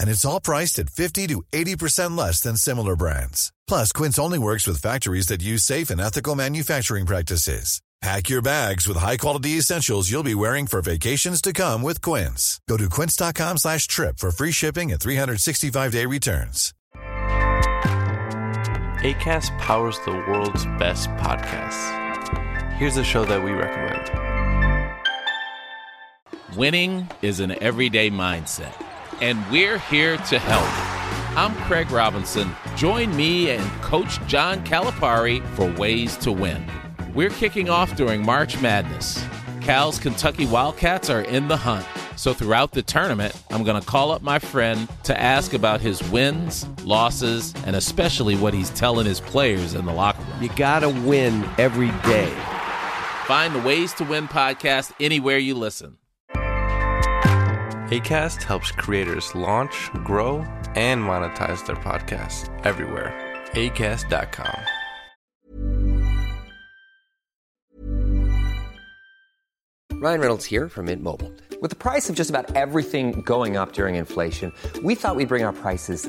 And it's all priced at 50 to 80% less than similar brands. Plus, Quince only works with factories that use safe and ethical manufacturing practices. Pack your bags with high-quality essentials you'll be wearing for vacations to come with Quince. Go to quince.com slash trip for free shipping and 365-day returns. ACAST powers the world's best podcasts. Here's a show that we recommend. Winning is an everyday mindset, and we're here to help. I'm Craig Robinson. Join me and Coach John Calipari for Ways to Win. We're kicking off during March Madness. Cal's Kentucky Wildcats are in the hunt. So throughout the tournament, I'm going to call up my friend to ask about his wins, losses, and especially what he's telling his players in the locker room. You got to win every day. Find the Ways to Win podcast anywhere you listen. ACAST helps creators launch, grow, and monetize their podcasts everywhere. ACAST.com. Ryan Reynolds here from Mint Mobile. With the price of just about everything going up during inflation, we thought we'd bring our prices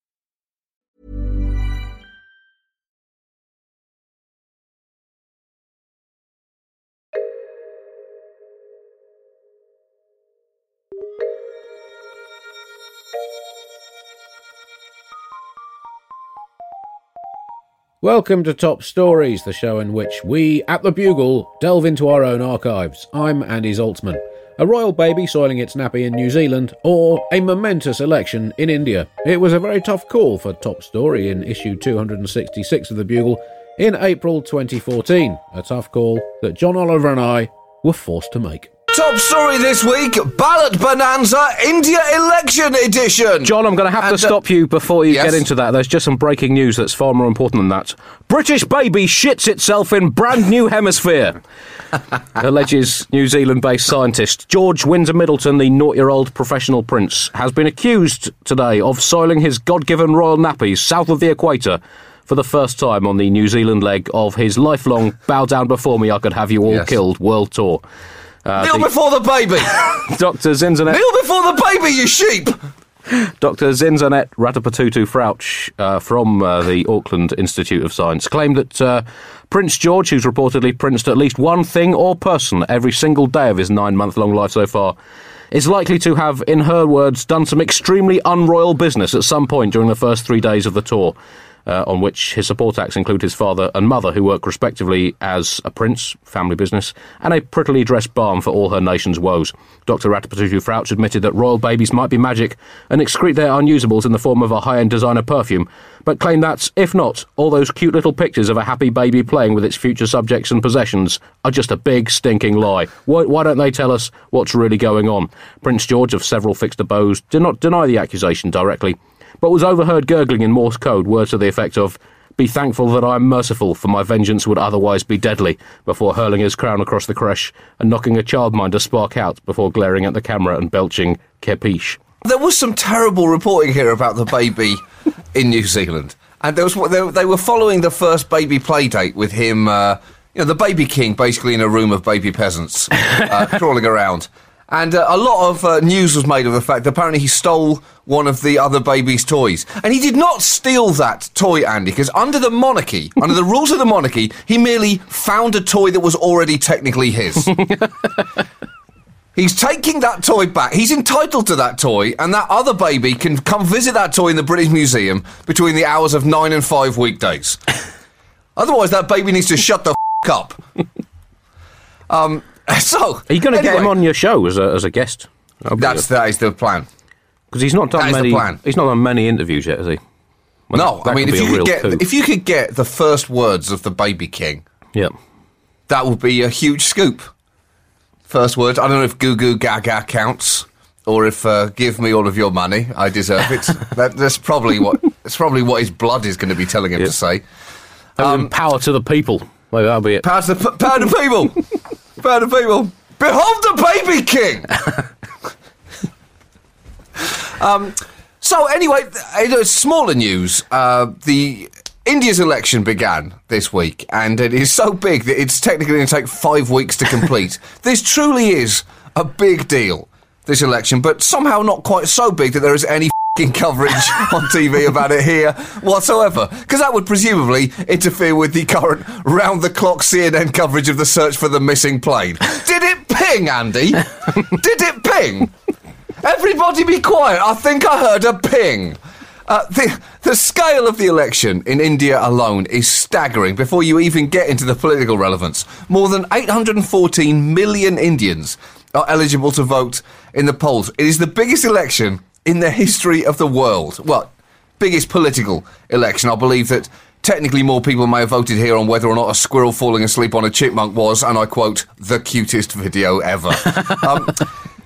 Welcome to Top Stories, the show in which we, at the Bugle, delve into our own archives. I'm Andy Zaltzman. A royal baby soiling its nappy in New Zealand, or a momentous election in India. It was a very tough call for Top Story in issue 266 of the Bugle in April 2014. A tough call that John Oliver and I were forced to make. Top story this week Ballot Bonanza India Election Edition. John, I'm going to have And, to uh, stop you before you yes? get into that. There's just some breaking news that's far more important than that. British baby shits itself in brand new hemisphere. Alleges New Zealand based scientist George Windsor Middleton, the naught year old professional prince, has been accused today of soiling his God given royal nappies south of the equator. For the first time on the New Zealand leg of his lifelong Bow Down Before Me, I Could Have You All Yes. Killed world tour. Uh, Kneel the- before the baby. Dr. Zinzanet Kneel before the baby, you sheep. Dr. Zinzanet Ratapatutu Frouch uh, from uh, the Auckland Institute of Science claimed that uh, Prince George, who's reportedly princed at least one thing or person every single day of his nine month long life so far, is likely to have, in her words, done some extremely unroyal business at some point during the first three days of the tour. Uh, on which his support acts include his father and mother, who work respectively as a prince, family business, and a prettily dressed balm for all her nation's woes. Dr. Ratapatutu Frouch admitted that royal babies might be magic and excrete their unusables in the form of a high end designer perfume, but claimed that, if not, all those cute little pictures of a happy baby playing with its future subjects and possessions are just a big stinking lie. Why, why don't they tell us what's really going on? Prince George of several fixed abodes did not deny the accusation directly, but was overheard gurgling in Morse code words to the effect of, Be thankful that I am merciful, for my vengeance would otherwise be deadly, before hurling his crown across the creche and knocking a childminder spark out before glaring at the camera and belching kepiche. There was some terrible reporting here about the baby in New Zealand, and there was they, they were following the first baby play date with him. Uh, you know, the baby king basically in a room of baby peasants uh, crawling around. And uh, a lot of uh, news was made of the fact that apparently he stole one of the other baby's toys. And he did not steal that toy, Andy, because under the monarchy, under the rules of the monarchy, he merely found a toy that was already technically his. He's taking that toy back. He's entitled to that toy, and that other baby can come visit that toy in the British Museum between the hours of nine and five weekdays. Otherwise, that baby needs to shut the f- up. Um, so, Are you going to anyway, get him on your show as a, as a guest? That's that is the plan. because he's not that done the many. He's not done many interviews yet, has he? Well, no, that I mean, if you could get coup. if you could get the first words of the Baby King, yeah. that would be a huge scoop. First words. I don't know if Goo Goo Gaga counts, or if uh, "Give me all of your money, I deserve it." that, that's probably what. That's probably what his blood is going to be telling him to say. Um, power to the people. Well, that'll be it. Power to the power to the people. to the people. Behold the Baby King. um. So anyway, smaller news, uh, the India's election began this week, and it is so big that it's technically going to take five weeks to complete. this truly is a big deal, this election, but somehow not quite so big that there is any coverage on TV about it here whatsoever, because that would presumably interfere with the current round-the-clock CNN coverage of the search for the missing plane. Did it ping, Andy? Did it ping? Everybody be quiet. I think I heard a ping. Uh, the, the scale of the election in India alone is staggering before you even get into the political relevance. More than 814 million Indians are eligible to vote in the polls. It is the biggest election in the history of the world. Well, biggest political election. I believe that technically more people may have voted here on whether or not a squirrel falling asleep on a chipmunk was, and I quote, the cutest video ever. um,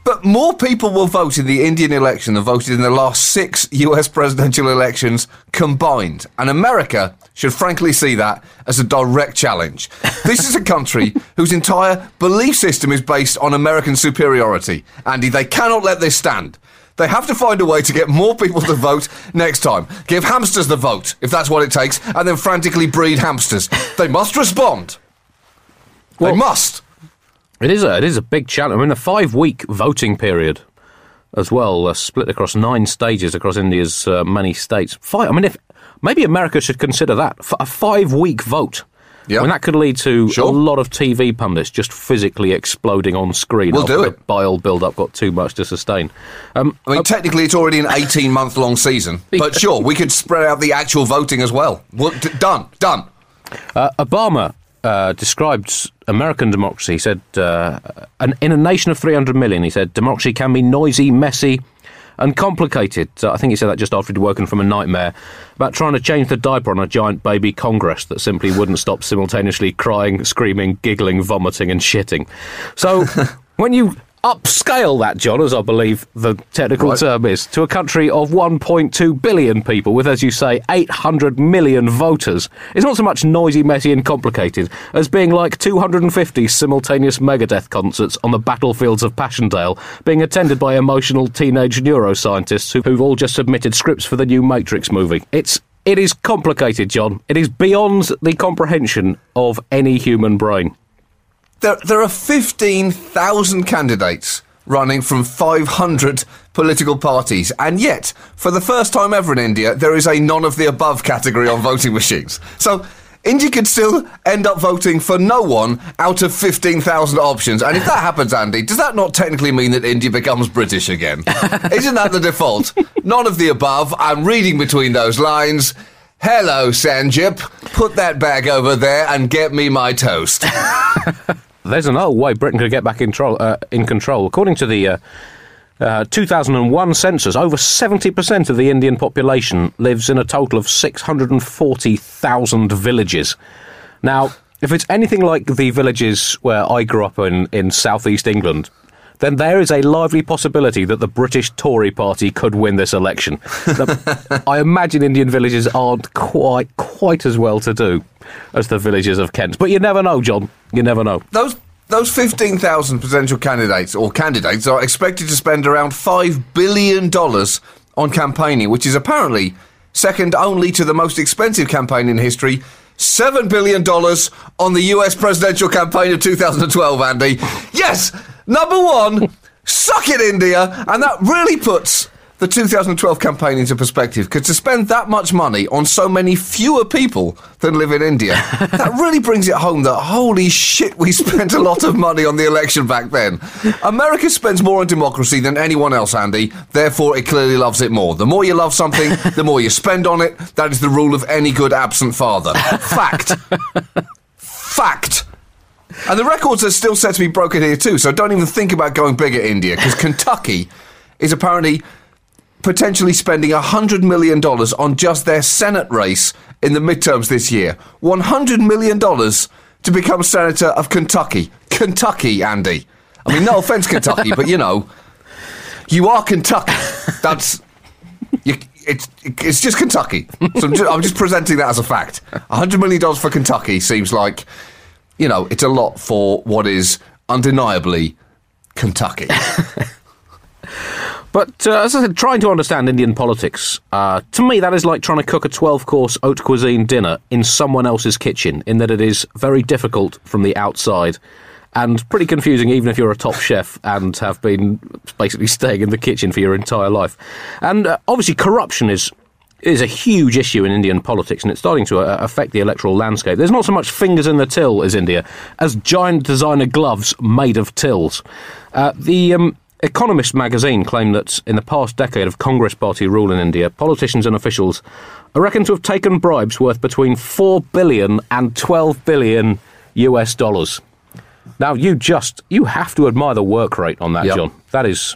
but more people will vote in the Indian election than voted in the last six US presidential elections combined. And America should frankly see that as a direct challenge. This is a country whose entire belief system is based on American superiority. Andy, they cannot let this stand. They have to find a way to get more people to vote next time. Give hamsters the vote, if that's what it takes, and then frantically breed hamsters. They must respond. they must. It is a it is a big challenge. I mean, a five week voting period as well, uh, split across nine stages across India's uh, many states. Five. I mean, if maybe America should consider that for a five week vote. Yeah. I mean, that could lead to Sure. a lot of TV pundits just physically exploding on screen. We'll do the it. Bile build up got too much to sustain. Um, I mean, technically, it's already an 18 month long season. But sure, we could spread out the actual voting as well. well d- done. Done. Uh, Obama uh, described American democracy. He said, uh, an, in a nation of 300 million, he said, democracy can be noisy, messy, and complicated. So I think he said that just after he'd woken from a nightmare about trying to change the diaper on a giant baby Congress that simply wouldn't stop simultaneously crying, screaming, giggling, vomiting, and shitting. So when you upscale that, John, as I believe the technical Right. term is, to a country of 1.2 billion people with, as you say, 800 million voters, it's not so much noisy, messy, and complicated as being like 250 simultaneous Megadeth concerts on the battlefields of Passchendaele, being attended by emotional teenage neuroscientists who, who've all just submitted scripts for the new Matrix movie. It's it is complicated, John. It is beyond the comprehension of any human brain. There, there are 15,000 candidates running from 500 political parties, and yet, for the first time ever in India, there is a none of the above category on voting machines. So, India could still end up voting for no one out of 15,000 options. And if that happens, Andy, does that not technically mean that India becomes British again? Isn't that the default? None of the above. I'm reading between those lines. Hello, Sanjip. Put that bag over there and get me my toast. There's another way Britain could get back in, tro- uh, in control. According to the uh, uh, 2001 census, over 70% of the Indian population lives in a total of 640,000 villages. Now, if it's anything like the villages where I grew up in, in southeast England, then there is a lively possibility that the British Tory party could win this election. The- I imagine Indian villages aren't quite quite as well to do as the villages of Kent. But you never know, John. You never know. Those those 15,000 potential candidates or candidates are expected to spend around $5 billion on campaigning, which is apparently second only to the most expensive campaign in history. $7 billion on the US presidential campaign of 2012, Andy. Yes, number one, suck it, India. And that really puts the 2012 campaign into perspective because to spend that much money on so many fewer people than live in India, that really brings it home that holy shit, we spent a lot of money on the election back then. America spends more on democracy than anyone else, Andy. Therefore, it clearly loves it more. The more you love something, the more you spend on it. That is the rule of any good absent father. Fact. Fact. And the records are still set to be broken here too, so don't even think about going big at India because Kentucky is apparently potentially spending $100 million on just their Senate race in the midterms this year. $100 million to become Senator of Kentucky. Kentucky, Andy. I mean, no offense, Kentucky, but you know, you are Kentucky. That's. You, it's, it's just Kentucky. So I'm just, I'm just presenting that as a fact. $100 million for Kentucky seems like, you know, it's a lot for what is undeniably Kentucky. But uh, as I said, trying to understand Indian politics, uh, to me, that is like trying to cook a 12 course haute cuisine dinner in someone else's kitchen, in that it is very difficult from the outside and pretty confusing, even if you're a top chef and have been basically staying in the kitchen for your entire life. And uh, obviously, corruption is. Is a huge issue in Indian politics, and it's starting to uh, affect the electoral landscape. There's not so much fingers in the till as India, as giant designer gloves made of tills. Uh, the um, Economist magazine claimed that in the past decade of Congress party rule in India, politicians and officials are reckoned to have taken bribes worth between 4 billion and 12 billion US dollars. Now, you just, you have to admire the work rate on that, Yep. John. That is.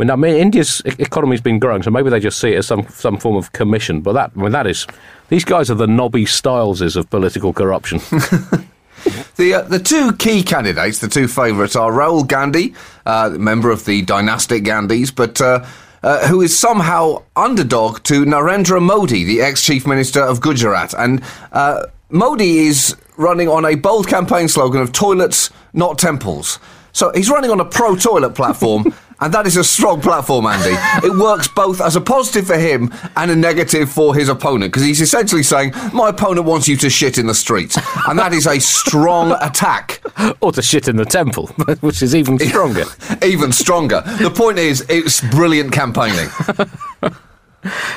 I mean, I mean, India's economy's been growing, so maybe they just see it as some some form of commission. But that, I mean, that is, these guys are the Nobby Stileses of political corruption. The uh, the two key candidates, the two favourites, are Rahul Gandhi, uh, member of the dynastic Gandhis, but uh, uh, who is somehow underdog to Narendra Modi, the ex chief minister of Gujarat, and uh, Modi is running on a bold campaign slogan of toilets, not temples. So he's running on a pro toilet platform. And that is a strong platform, Andy. It works both as a positive for him and a negative for his opponent, because he's essentially saying, My opponent wants you to shit in the streets. And that is a strong attack. or to shit in the temple, which is even stronger. Even stronger. The point is, it's brilliant campaigning.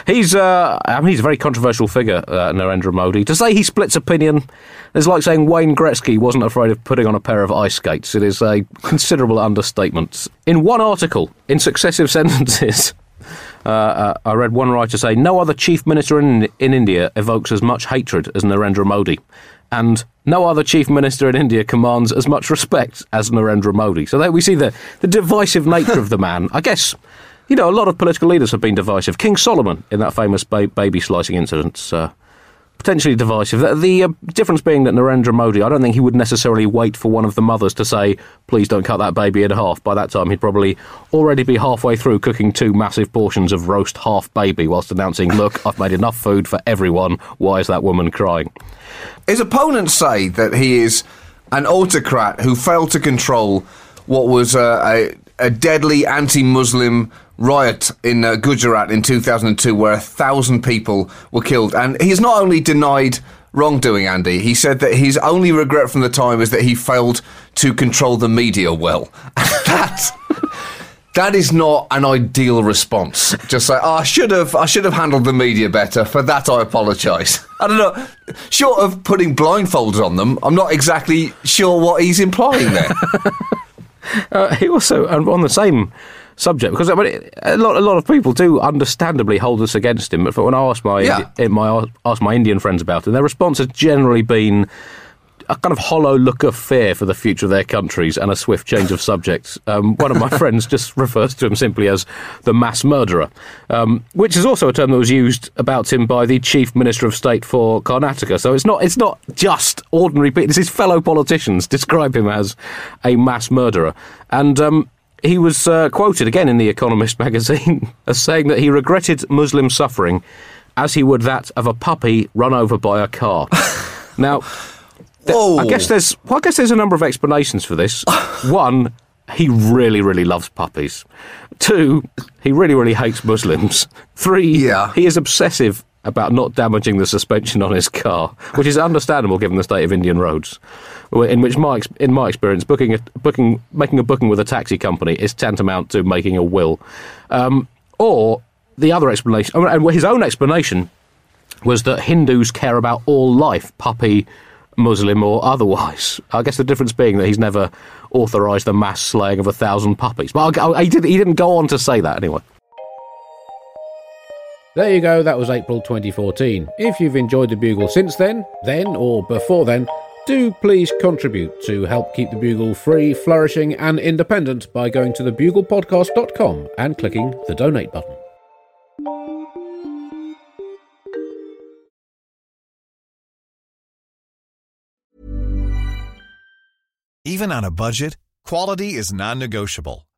He's, uh, I mean, he's a very controversial figure, uh, Narendra Modi. To say he splits opinion is like saying Wayne Gretzky wasn't afraid of putting on a pair of ice skates. It is a considerable understatement. In one article, in successive sentences, uh, uh, I read one writer say, No other chief minister in, in India evokes as much hatred as Narendra Modi. And no other chief minister in India commands as much respect as Narendra Modi. So there we see the, the divisive nature of the man. I guess, you know, a lot of political leaders have been divisive. King Solomon, in that famous ba- baby slicing incident, uh, potentially divisive. The, the uh, difference being that Narendra Modi, I don't think he would necessarily wait for one of the mothers to say, please don't cut that baby in half. By that time, he'd probably already be halfway through cooking two massive portions of roast half baby whilst announcing, look, I've made enough food for everyone. Why is that woman crying? His opponents say that he is an autocrat who failed to control what was uh, a, a deadly anti Muslim riot in uh, Gujarat in 2002 where a thousand people were killed. And he's not only denied wrongdoing, Andy, he said that his only regret from the time is that he failed to control the media well. that. That is not an ideal response. Just say, oh, I should have, I should have handled the media better. For that, I apologise. I don't know. Short of putting blindfolds on them, I'm not exactly sure what he's implying there. Uh, he also, on the same subject, because I mean, a lot, a lot of people do understandably hold this against him. But when I ask my, Yeah. Indi- my ask my Indian friends about it, their response has generally been a kind of hollow look of fear for the future of their countries and a swift change of subject. Um, one of my friends just refers to him simply as the mass murderer, um, which is also a term that was used about him by the chief minister of state for Karnataka. So it's not it's not just ordinary people; it's his fellow politicians describe him as a mass murderer, and. Um, he was uh, quoted again in The Economist magazine as saying that he regretted Muslim suffering as he would that of a puppy run over by a car. now, th- I guess there's well, I guess there's a number of explanations for this. One, he really, really loves puppies. Two, he really, really hates Muslims. Three, Yeah. he is obsessive about not damaging the suspension on his car, which is understandable given the state of Indian roads. In which my in my experience, booking a booking making a booking with a taxi company is tantamount to making a will. Um, or the other explanation, and his own explanation was that Hindus care about all life, puppy, Muslim, or otherwise. I guess the difference being that he's never authorised the mass slaying of a thousand puppies. But I, I, he, did, he didn't go on to say that anyway. There you go, that was April 2014. If you've enjoyed the Bugle since then, then or before then, do please contribute to help keep the Bugle free, flourishing, and independent by going to thebuglepodcast.com and clicking the donate button. Even on a budget, quality is non-negotiable.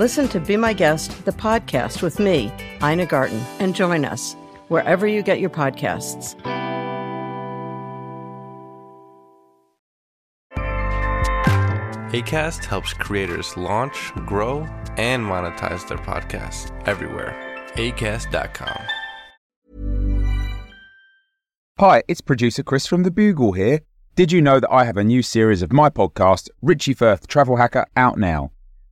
Listen to Be My Guest, the podcast with me, Ina Garten, and join us wherever you get your podcasts. ACAST helps creators launch, grow, and monetize their podcasts everywhere. ACAST.com. Hi, it's producer Chris from The Bugle here. Did you know that I have a new series of my podcast, Richie Firth Travel Hacker, out now?